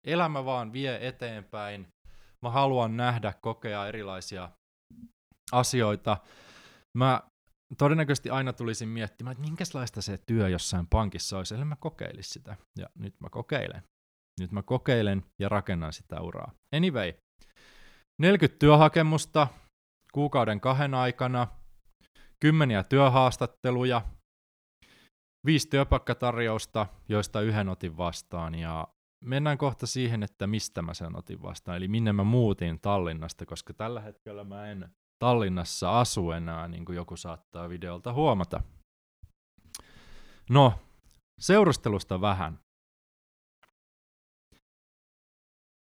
Speaker 1: elämä vaan vie eteenpäin. Mä haluan nähdä, kokea erilaisia asioita. Mä todennäköisesti aina tulisin miettimään, että minkälaista se työ jossain pankissa olisi, ellei mä kokeilisi sitä. Ja nyt mä kokeilen. Nyt mä kokeilen ja rakennan sitä uraa. Anyway, 40 työhakemusta kuukauden kahden aikana, kymmeniä työhaastatteluja, viisi työpaikkatarjousta, joista yhden otin vastaan ja mennään kohta siihen, että mistä mä sen otin vastaan, eli minne mä muutin Tallinnasta, koska tällä hetkellä mä en Tallinnassa asu enää, niin kuin joku saattaa videolta huomata. No, seurustelusta vähän.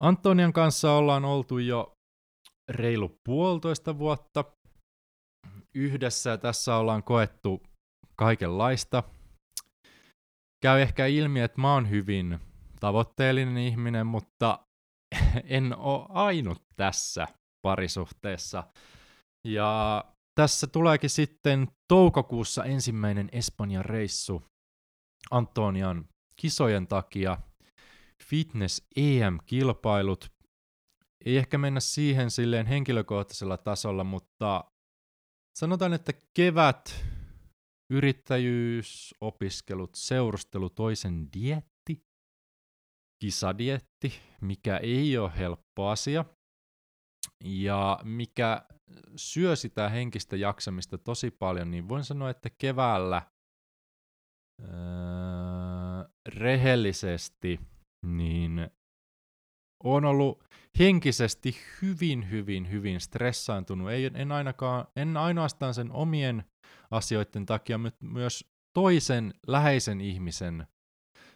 Speaker 1: Antonian kanssa ollaan oltu jo reilu puolitoista vuotta yhdessä tässä ollaan koettu kaikenlaista. Käy ehkä ilmi, että mä oon hyvin tavoitteellinen ihminen, mutta [laughs] en ole ainut tässä parisuhteessa. Ja tässä tuleekin sitten toukokuussa ensimmäinen Espanjan reissu Antonian kisojen takia. Fitness EM-kilpailut. Ei ehkä mennä siihen silleen henkilökohtaisella tasolla, mutta sanotaan, että kevät, yrittäjyys, opiskelut, seurustelu, toisen dietti, kisadietti, mikä ei ole helppo asia ja mikä syö sitä henkistä jaksamista tosi paljon, niin voin sanoa, että keväällä öö, rehellisesti niin on ollut henkisesti hyvin, hyvin, hyvin stressaantunut. Ei, en, ainakaan, en ainoastaan sen omien asioiden takia, mutta myös toisen läheisen ihmisen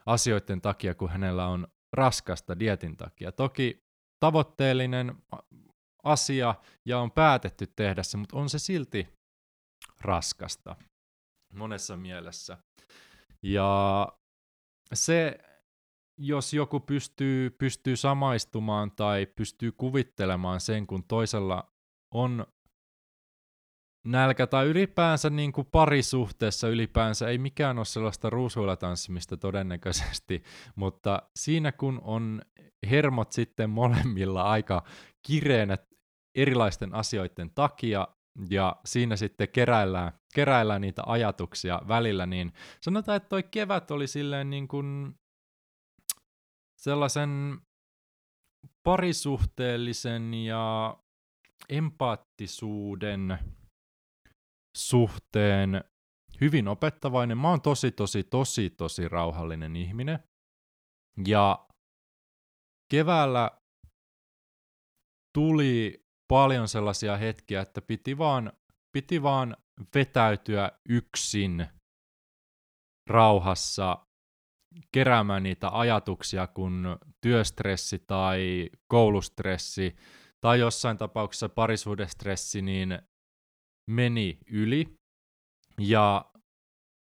Speaker 1: asioiden takia, kun hänellä on raskasta dietin takia. Toki tavoitteellinen asia ja on päätetty tehdä se, mutta on se silti raskasta monessa mielessä. Ja se, jos joku pystyy, pystyy samaistumaan tai pystyy kuvittelemaan sen, kun toisella on nälkä tai ylipäänsä niin kuin parisuhteessa ylipäänsä ei mikään ole sellaista ruusuilla tanssimista todennäköisesti, mutta siinä kun on hermot sitten molemmilla aika kireänä erilaisten asioiden takia, ja siinä sitten keräillään, keräillään niitä ajatuksia välillä, niin sanotaan, että toi kevät oli silleen niin kuin sellaisen parisuhteellisen ja empaattisuuden suhteen hyvin opettavainen. Mä oon tosi, tosi, tosi, tosi rauhallinen ihminen. Ja keväällä tuli paljon sellaisia hetkiä, että piti vaan, piti vaan vetäytyä yksin rauhassa keräämään niitä ajatuksia, kun työstressi tai koulustressi tai jossain tapauksessa parisuudestressi niin meni yli. Ja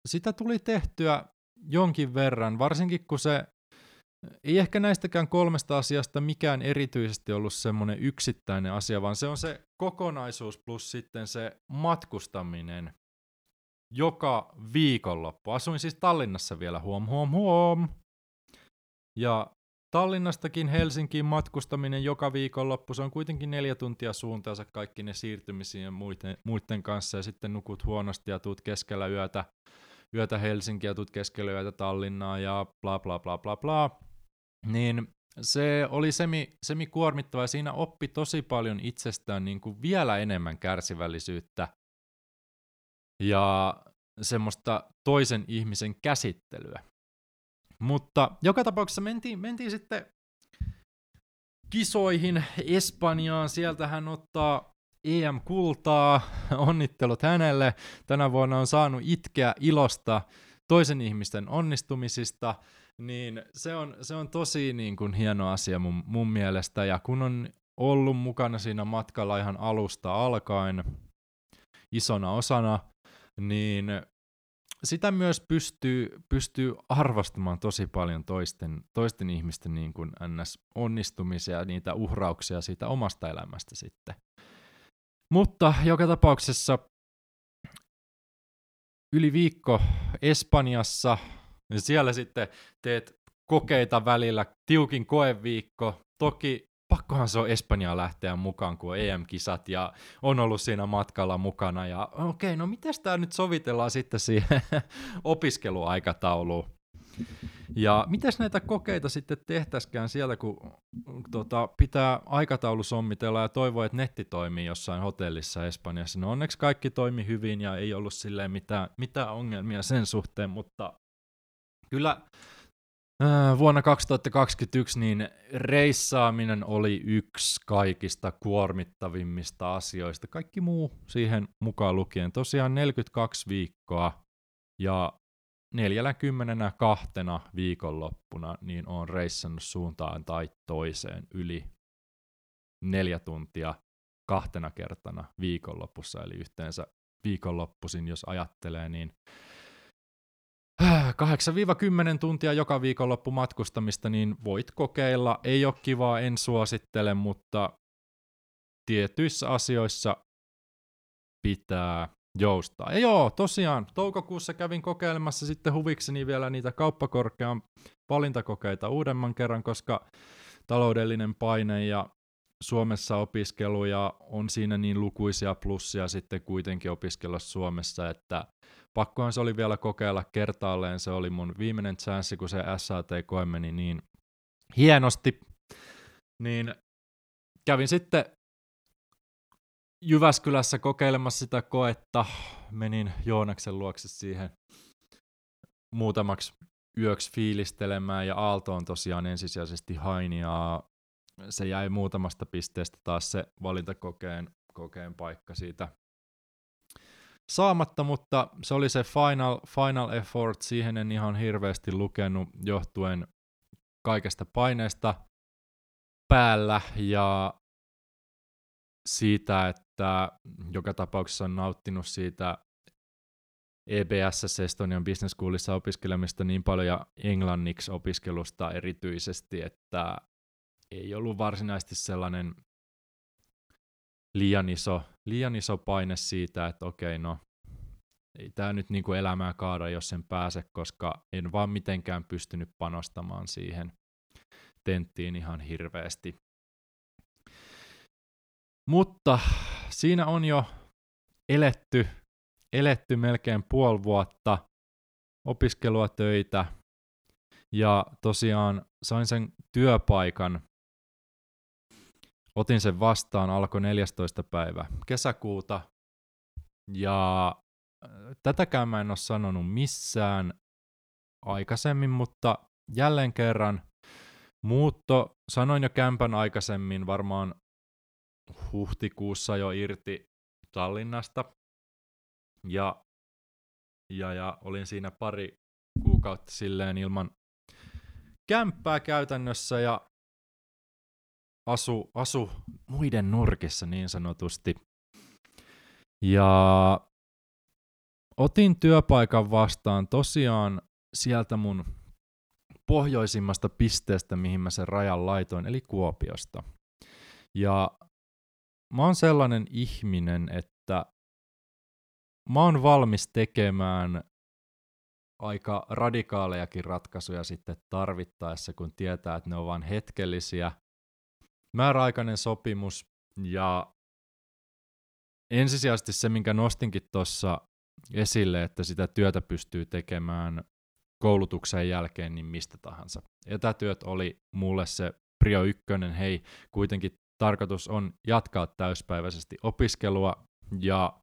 Speaker 1: sitä tuli tehtyä jonkin verran, varsinkin kun se ei ehkä näistäkään kolmesta asiasta mikään erityisesti ollut semmoinen yksittäinen asia, vaan se on se kokonaisuus plus sitten se matkustaminen joka viikonloppu. Asuin siis Tallinnassa vielä, huom huom huom. Ja Tallinnastakin Helsinkiin matkustaminen joka viikonloppu, se on kuitenkin neljä tuntia suuntaansa kaikki ne siirtymisiin ja muiden, muiden kanssa, ja sitten nukut huonosti ja tuut keskellä yötä, yötä Helsinkiä, tuut keskellä yötä Tallinnaa ja bla bla bla bla bla niin se oli semi, semi kuormittava ja siinä oppi tosi paljon itsestään niin kuin vielä enemmän kärsivällisyyttä ja semmoista toisen ihmisen käsittelyä. Mutta joka tapauksessa mentiin, mentiin sitten kisoihin Espanjaan. Sieltä hän ottaa EM-kultaa. [laughs] Onnittelut hänelle. Tänä vuonna on saanut itkeä ilosta toisen ihmisten onnistumisista niin se on, se on tosi niin kuin hieno asia mun, mun mielestä, ja kun on ollut mukana siinä matkalla ihan alusta alkaen isona osana, niin sitä myös pystyy, pystyy arvostamaan tosi paljon toisten, toisten ihmisten niin kuin ns-onnistumisia niitä uhrauksia siitä omasta elämästä sitten. Mutta joka tapauksessa yli viikko Espanjassa ja siellä sitten teet kokeita välillä, tiukin koeviikko. Toki pakkohan se on Espanjaan lähteä mukaan, kun on EM-kisat ja on ollut siinä matkalla mukana. Ja okei, okay, no miten tämä nyt sovitellaan sitten siihen [laughs] opiskeluaikatauluun? Ja miten näitä kokeita sitten tehtäisikään siellä, kun tota, pitää aikataulu sommitella ja toivoa, että netti toimii jossain hotellissa Espanjassa. No onneksi kaikki toimi hyvin ja ei ollut silleen mitään, mitään ongelmia sen suhteen, mutta kyllä äh, vuonna 2021 niin reissaaminen oli yksi kaikista kuormittavimmista asioista. Kaikki muu siihen mukaan lukien. Tosiaan 42 viikkoa ja 42 viikonloppuna niin on reissannut suuntaan tai toiseen yli neljä tuntia kahtena kertana viikonlopussa, eli yhteensä viikonloppuisin, jos ajattelee, niin 8-10 tuntia joka viikonloppu matkustamista, niin voit kokeilla. Ei ole kivaa, en suosittele, mutta tietyissä asioissa pitää joustaa. Ja joo, tosiaan, toukokuussa kävin kokeilemassa sitten huvikseni vielä niitä kauppakorkean valintakokeita uudemman kerran, koska taloudellinen paine ja Suomessa opiskelu ja on siinä niin lukuisia plussia sitten kuitenkin opiskella Suomessa, että pakkohan se oli vielä kokeilla kertaalleen, se oli mun viimeinen chanssi, kun se SAT-koe meni niin hienosti, niin kävin sitten Jyväskylässä kokeilemassa sitä koetta. Menin Joonaksen luokse siihen muutamaksi yöksi fiilistelemään ja Aalto on tosiaan ensisijaisesti hain ja se jäi muutamasta pisteestä taas se valintakokeen kokeen paikka siitä saamatta, mutta se oli se final, final effort, siihen en ihan hirveästi lukenut johtuen kaikesta paineesta päällä ja siitä, että joka tapauksessa on nauttinut siitä EBS Estonian Business Schoolissa opiskelemista niin paljon ja englanniksi opiskelusta erityisesti, että ei ollut varsinaisesti sellainen liian iso, liian iso paine siitä, että okei, no ei tämä nyt niinku elämää kaada, jos sen pääse, koska en vaan mitenkään pystynyt panostamaan siihen tenttiin ihan hirveästi. Mutta siinä on jo eletty, eletty melkein puoli vuotta opiskelua, töitä ja tosiaan sain sen työpaikan. Otin sen vastaan, alkoi 14. päivä kesäkuuta ja äh, tätäkään mä en ole sanonut missään aikaisemmin, mutta jälleen kerran muutto, sanoin jo kämpän aikaisemmin, varmaan huhtikuussa jo irti Tallinnasta. Ja, ja, ja olin siinä pari kuukautta silleen ilman kämppää käytännössä ja asu, asu muiden nurkissa niin sanotusti. Ja otin työpaikan vastaan tosiaan sieltä mun pohjoisimmasta pisteestä, mihin mä sen rajan laitoin, eli Kuopiosta. Ja mä oon sellainen ihminen, että mä oon valmis tekemään aika radikaalejakin ratkaisuja sitten tarvittaessa, kun tietää, että ne on vain hetkellisiä. Määräaikainen sopimus ja ensisijaisesti se, minkä nostinkin tuossa esille, että sitä työtä pystyy tekemään koulutuksen jälkeen niin mistä tahansa. Etätyöt oli mulle se prio ykkönen, hei, kuitenkin tarkoitus on jatkaa täyspäiväisesti opiskelua ja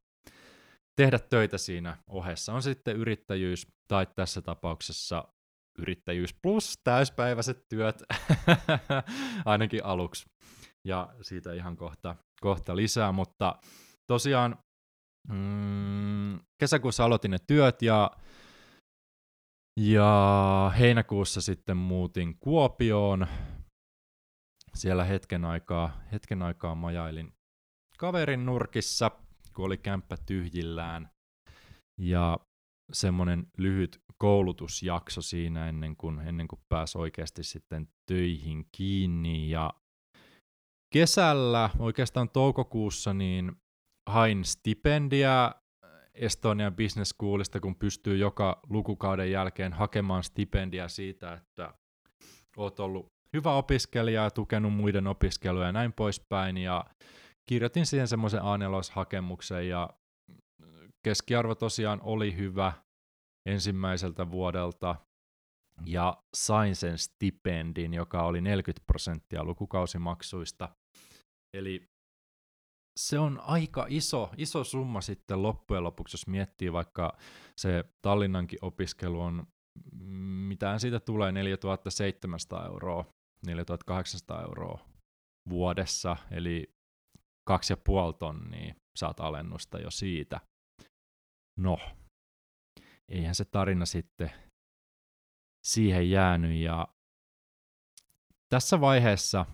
Speaker 1: tehdä töitä siinä ohessa. On sitten yrittäjyys tai tässä tapauksessa yrittäjyys plus täyspäiväiset työt, [laughs] ainakin aluksi. Ja siitä ihan kohta, kohta lisää, mutta tosiaan mm, kesäkuussa aloitin ne työt ja, ja heinäkuussa sitten muutin Kuopioon siellä hetken aikaa, hetken aikaa majailin kaverin nurkissa, kun oli kämppä tyhjillään. Ja semmoinen lyhyt koulutusjakso siinä ennen kuin, ennen kuin pääsi oikeasti sitten töihin kiinni. Ja kesällä, oikeastaan toukokuussa, niin hain stipendiä Estonia Business Schoolista, kun pystyy joka lukukauden jälkeen hakemaan stipendiä siitä, että oot ollut hyvä opiskelija ja tukenut muiden opiskeluja ja näin poispäin. Ja kirjoitin siihen semmoisen a hakemuksen ja keskiarvo tosiaan oli hyvä ensimmäiseltä vuodelta ja sain sen stipendin, joka oli 40 prosenttia lukukausimaksuista. Eli se on aika iso, iso summa sitten loppujen lopuksi, jos miettii vaikka se Tallinnankin opiskelu on, mitään siitä tulee 4700 euroa, 4800 euroa vuodessa, eli kaksi ja puoli tonnia saat alennusta jo siitä. No, eihän se tarina sitten siihen jäänyt ja tässä vaiheessa,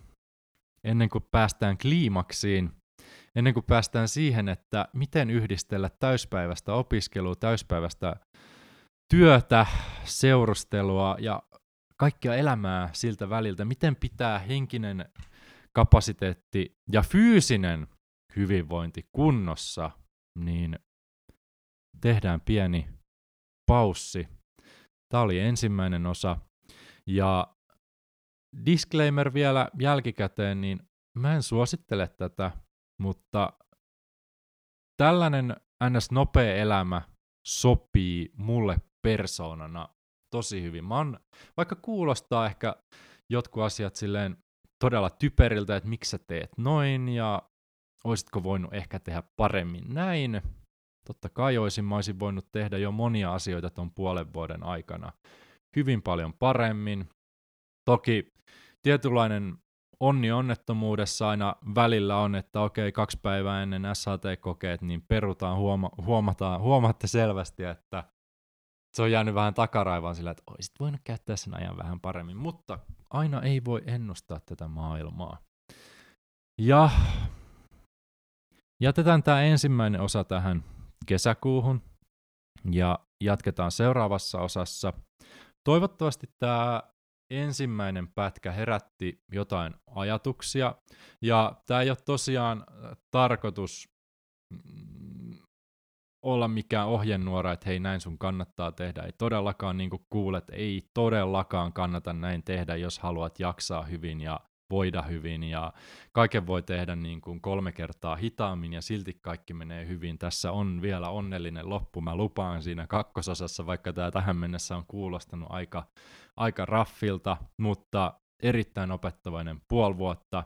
Speaker 1: ennen kuin päästään kliimaksiin, ennen kuin päästään siihen, että miten yhdistellä täyspäiväistä opiskelua, täyspäiväistä työtä, seurustelua ja kaikkia elämää siltä väliltä, miten pitää henkinen kapasiteetti ja fyysinen hyvinvointi kunnossa, niin tehdään pieni paussi. Tämä oli ensimmäinen osa. Ja disclaimer vielä jälkikäteen, niin mä en suosittele tätä, mutta tällainen ns. nopea elämä sopii mulle persoonana tosi hyvin. Mä oon, vaikka kuulostaa ehkä jotkut asiat silleen todella typeriltä, että miksi sä teet noin ja olisitko voinut ehkä tehdä paremmin näin. Totta kai olisin, mä olisin voinut tehdä jo monia asioita tuon puolen vuoden aikana hyvin paljon paremmin. Toki tietynlainen onni onnettomuudessa aina välillä on, että okei, kaksi päivää ennen SAT-kokeet, niin perutaan, huoma- huomataan, huomaatte selvästi, että se on jäänyt vähän takaraivaan sillä, että olisit voinut käyttää sen ajan vähän paremmin, mutta aina ei voi ennustaa tätä maailmaa. Ja jätetään tämä ensimmäinen osa tähän kesäkuuhun ja jatketaan seuraavassa osassa. Toivottavasti tämä ensimmäinen pätkä herätti jotain ajatuksia, ja tämä ei ole tosiaan tarkoitus mm, olla mikään ohjenuora, että hei näin sun kannattaa tehdä. Ei todellakaan, niin kuin kuulet, ei todellakaan kannata näin tehdä, jos haluat jaksaa hyvin ja voida hyvin ja kaiken voi tehdä niin kuin kolme kertaa hitaammin ja silti kaikki menee hyvin. Tässä on vielä onnellinen loppu, mä lupaan siinä kakkososassa, vaikka tämä tähän mennessä on kuulostanut aika, aika raffilta, mutta erittäin opettavainen puoli vuotta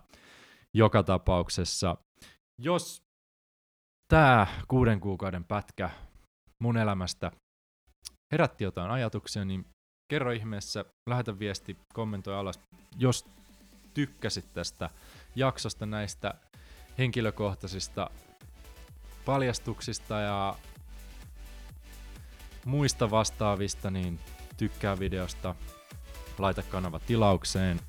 Speaker 1: joka tapauksessa. Jos tämä kuuden kuukauden pätkä mun elämästä herätti jotain ajatuksia, niin kerro ihmeessä, lähetä viesti, kommentoi alas, jos tykkäsit tästä jaksosta näistä henkilökohtaisista paljastuksista ja muista vastaavista, niin tykkää videosta, laita kanava tilaukseen.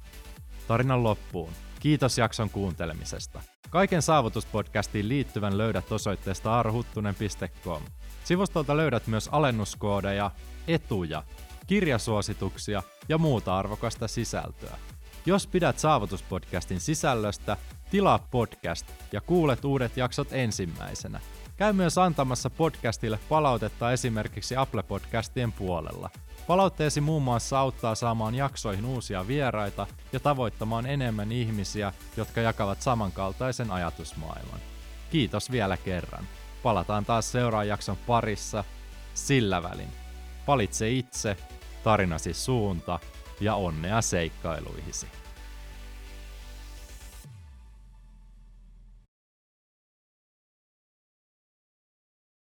Speaker 1: Tarinan loppuun. Kiitos jakson kuuntelemisesta. Kaiken saavutuspodcastiin liittyvän löydät osoitteesta arhuttunen.com. Sivustolta löydät myös alennuskoodeja, etuja, kirjasuosituksia ja muuta arvokasta sisältöä. Jos pidät Saavutuspodcastin sisällöstä, tilaa podcast ja kuulet uudet jaksot ensimmäisenä. Käy myös antamassa podcastille palautetta esimerkiksi Apple Podcastien puolella. Palautteesi muun muassa auttaa saamaan jaksoihin uusia vieraita ja tavoittamaan enemmän ihmisiä, jotka jakavat samankaltaisen ajatusmaailman. Kiitos vielä kerran. Palataan taas seuraavan jakson parissa. Sillä välin. Valitse itse, tarinasi suunta ja onnea seikkailuihisi.